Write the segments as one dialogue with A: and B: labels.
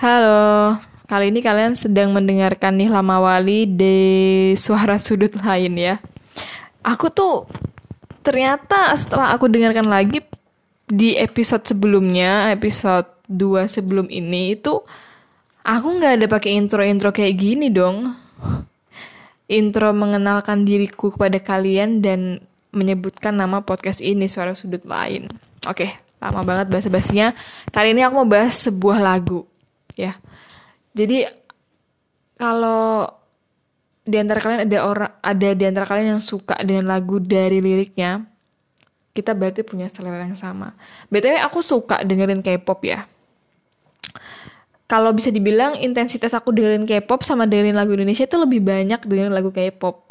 A: Halo, kali ini kalian sedang mendengarkan nih Lama Wali di suara sudut lain ya. Aku tuh ternyata setelah aku dengarkan lagi di episode sebelumnya, episode 2 sebelum ini itu aku nggak ada pakai intro-intro kayak gini dong. Intro mengenalkan diriku kepada kalian dan menyebutkan nama podcast ini suara sudut lain. Oke, lama banget bahasa basinya. Kali ini aku mau bahas sebuah lagu, ya. Jadi kalau di antara kalian ada orang ada di antara kalian yang suka dengan lagu dari liriknya, kita berarti punya selera yang sama. BTW aku suka dengerin K-pop ya. Kalau bisa dibilang intensitas aku dengerin K-pop sama dengerin lagu Indonesia itu lebih banyak dengerin lagu K-pop.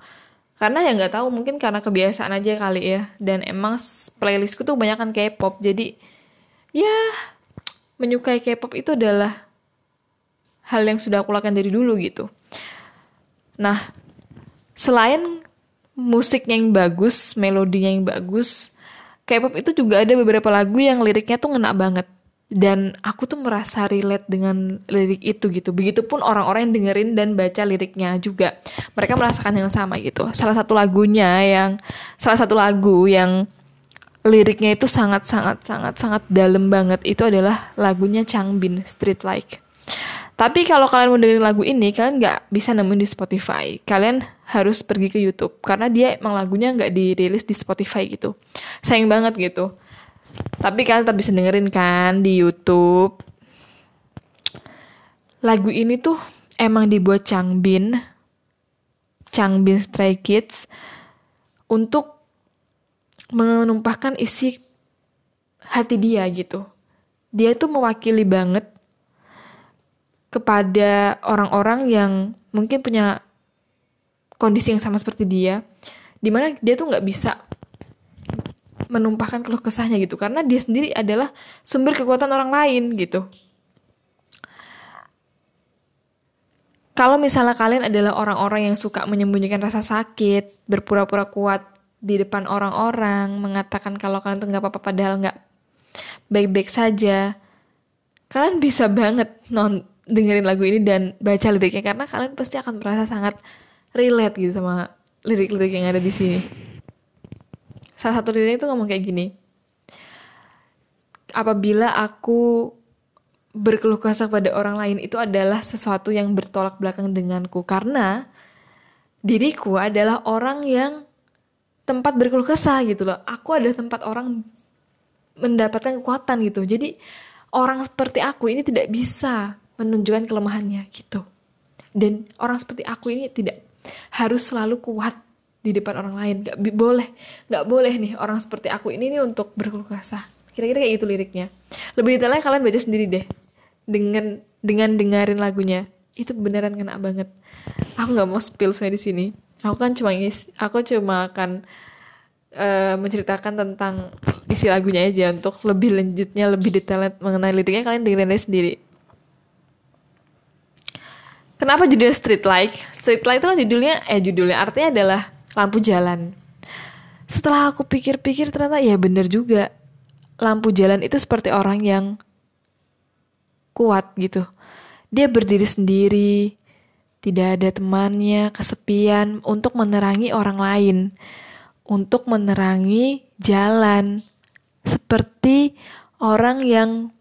A: Karena ya nggak tahu mungkin karena kebiasaan aja kali ya. Dan emang playlistku tuh banyak kan K-pop. Jadi ya menyukai K-pop itu adalah hal yang sudah aku lakukan dari dulu gitu. Nah, selain musiknya yang bagus, melodinya yang bagus, K-pop itu juga ada beberapa lagu yang liriknya tuh ngena banget dan aku tuh merasa relate dengan lirik itu gitu. Begitupun orang-orang yang dengerin dan baca liriknya juga. Mereka merasakan yang sama gitu. Salah satu lagunya yang salah satu lagu yang liriknya itu sangat sangat sangat sangat dalam banget itu adalah lagunya Changbin Street Like. Tapi kalau kalian mau dengerin lagu ini, kalian nggak bisa nemuin di Spotify. Kalian harus pergi ke YouTube karena dia emang lagunya nggak dirilis di Spotify gitu. Sayang banget gitu tapi kalian tetap bisa dengerin kan di YouTube. Lagu ini tuh emang dibuat Changbin, Changbin Stray Kids untuk menumpahkan isi hati dia gitu. Dia tuh mewakili banget kepada orang-orang yang mungkin punya kondisi yang sama seperti dia, di mana dia tuh nggak bisa menumpahkan keluh kesahnya gitu karena dia sendiri adalah sumber kekuatan orang lain gitu. Kalau misalnya kalian adalah orang-orang yang suka menyembunyikan rasa sakit, berpura-pura kuat di depan orang-orang, mengatakan kalau kalian tuh nggak apa-apa padahal nggak baik-baik saja, kalian bisa banget non dengerin lagu ini dan baca liriknya karena kalian pasti akan merasa sangat relate gitu sama lirik-lirik yang ada di sini. Salah satu lirik itu ngomong kayak gini apabila aku berkeluh kesah pada orang lain itu adalah sesuatu yang bertolak belakang denganku karena diriku adalah orang yang tempat berkeluh kesah gitu loh. Aku ada tempat orang mendapatkan kekuatan gitu. Jadi orang seperti aku ini tidak bisa menunjukkan kelemahannya gitu. Dan orang seperti aku ini tidak harus selalu kuat di depan orang lain. Gak boleh nggak boleh nih orang seperti aku ini nih untuk berkeluh kesah. Kira-kira kayak gitu liriknya. Lebih detailnya kalian baca sendiri deh. Dengan dengan dengerin lagunya. Itu beneran kena banget. Aku nggak mau spill semuanya di sini. Aku kan cuma ngis aku cuma akan uh, menceritakan tentang isi lagunya aja untuk lebih lanjutnya lebih detailnya mengenai liriknya. Kalian dengerin sendiri Kenapa judulnya Street Light? Street Light itu kan judulnya, eh judulnya artinya adalah lampu jalan. Setelah aku pikir-pikir ternyata ya bener juga. Lampu jalan itu seperti orang yang kuat gitu. Dia berdiri sendiri, tidak ada temannya, kesepian untuk menerangi orang lain, untuk menerangi jalan. Seperti orang yang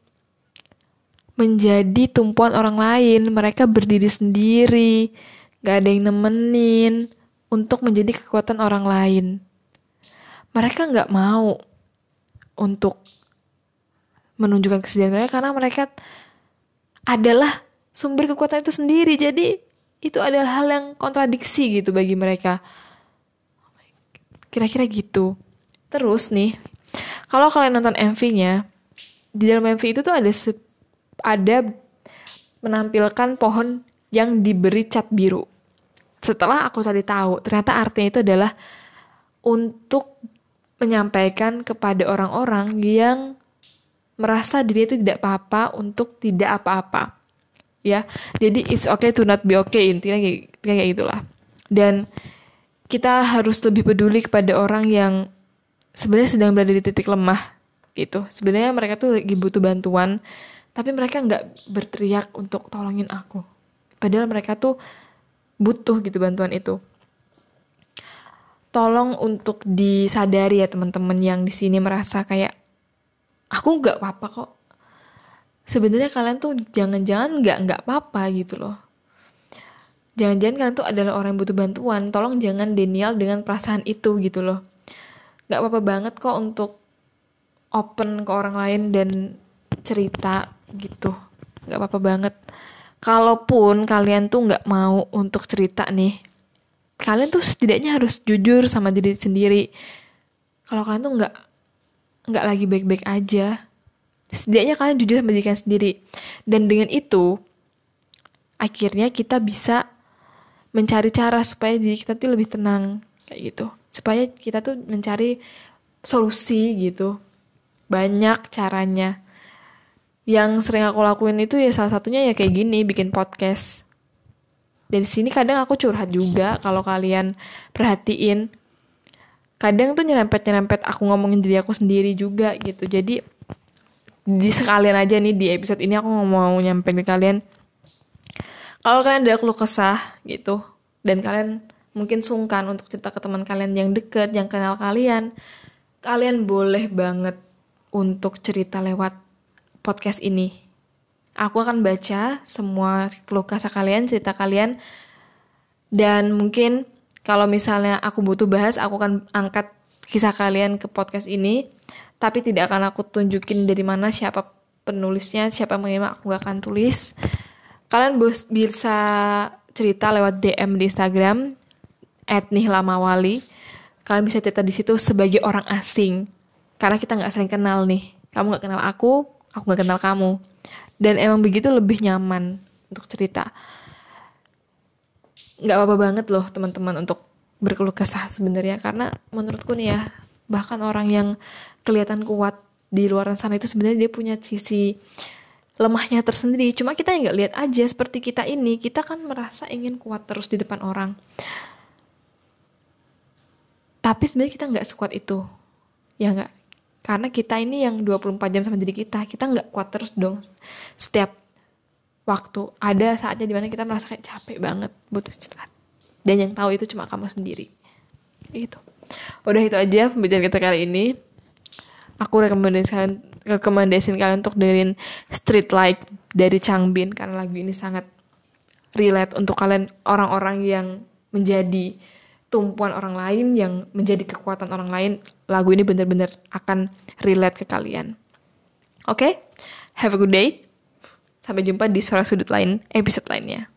A: menjadi tumpuan orang lain, mereka berdiri sendiri, gak ada yang nemenin, untuk menjadi kekuatan orang lain. Mereka nggak mau untuk menunjukkan kesedihan mereka karena mereka adalah sumber kekuatan itu sendiri. Jadi itu adalah hal yang kontradiksi gitu bagi mereka. Kira-kira gitu. Terus nih, kalau kalian nonton MV-nya, di dalam MV itu tuh ada ada menampilkan pohon yang diberi cat biru. Setelah aku tadi tahu ternyata artinya itu adalah untuk menyampaikan kepada orang-orang yang merasa diri itu tidak apa-apa untuk tidak apa-apa. Ya jadi it's okay to not be okay intinya kayak, kayak gitulah. Dan kita harus lebih peduli kepada orang yang sebenarnya sedang berada di titik lemah gitu. Sebenarnya mereka tuh lagi butuh bantuan tapi mereka nggak berteriak untuk tolongin aku. Padahal mereka tuh butuh gitu bantuan itu. Tolong untuk disadari ya teman-teman yang di sini merasa kayak aku nggak apa-apa kok. Sebenarnya kalian tuh jangan-jangan nggak nggak apa-apa gitu loh. Jangan-jangan kalian tuh adalah orang yang butuh bantuan. Tolong jangan denial dengan perasaan itu gitu loh. Nggak apa-apa banget kok untuk open ke orang lain dan cerita gitu. Nggak apa-apa banget. Kalaupun kalian tuh nggak mau untuk cerita nih kalian tuh setidaknya harus jujur sama diri sendiri. Kalau kalian tuh nggak nggak lagi baik-baik aja setidaknya kalian jujur sama diri kalian sendiri. Dan dengan itu akhirnya kita bisa mencari cara supaya diri kita tuh lebih tenang kayak gitu. Supaya kita tuh mencari solusi gitu. Banyak caranya yang sering aku lakuin itu ya salah satunya ya kayak gini bikin podcast. Dari sini kadang aku curhat juga kalau kalian perhatiin. Kadang tuh nyerempet nyerempet aku ngomongin diri aku sendiri juga gitu. Jadi di sekalian aja nih di episode ini aku mau nyampein ke kalian. Kalau kalian ada keluh kesah gitu dan kalian mungkin sungkan untuk cerita ke teman kalian yang deket yang kenal kalian kalian boleh banget untuk cerita lewat podcast ini. Aku akan baca semua keluh kesah kalian, cerita kalian, dan mungkin kalau misalnya aku butuh bahas, aku akan angkat kisah kalian ke podcast ini, tapi tidak akan aku tunjukin dari mana siapa penulisnya, siapa yang mengirim, aku gak akan tulis. Kalian bisa cerita lewat DM di Instagram, @nihlamawali. Kalian bisa cerita di situ sebagai orang asing, karena kita nggak sering kenal nih. Kamu nggak kenal aku, aku gak kenal kamu. Dan emang begitu lebih nyaman untuk cerita. Nggak apa-apa banget loh teman-teman untuk berkeluh kesah sebenarnya. Karena menurutku nih ya bahkan orang yang kelihatan kuat di luar sana itu sebenarnya dia punya sisi lemahnya tersendiri. Cuma kita yang nggak lihat aja seperti kita ini kita kan merasa ingin kuat terus di depan orang. Tapi sebenarnya kita nggak sekuat itu. Ya nggak karena kita ini yang 24 jam sama diri kita kita nggak kuat terus dong. Setiap waktu ada saatnya di mana kita merasa kayak capek banget butuh istirahat. Dan yang tahu itu cuma kamu sendiri. Itu udah itu aja pembicaraan kita kali ini. Aku rekomendasikan rekomendasiin kalian untuk dengerin Street Light dari Changbin karena lagu ini sangat relate untuk kalian orang-orang yang menjadi tumpuan orang lain yang menjadi kekuatan orang lain lagu ini benar-benar akan relate ke kalian. Oke? Okay? have a good day. Sampai jumpa di suara sudut lain episode lainnya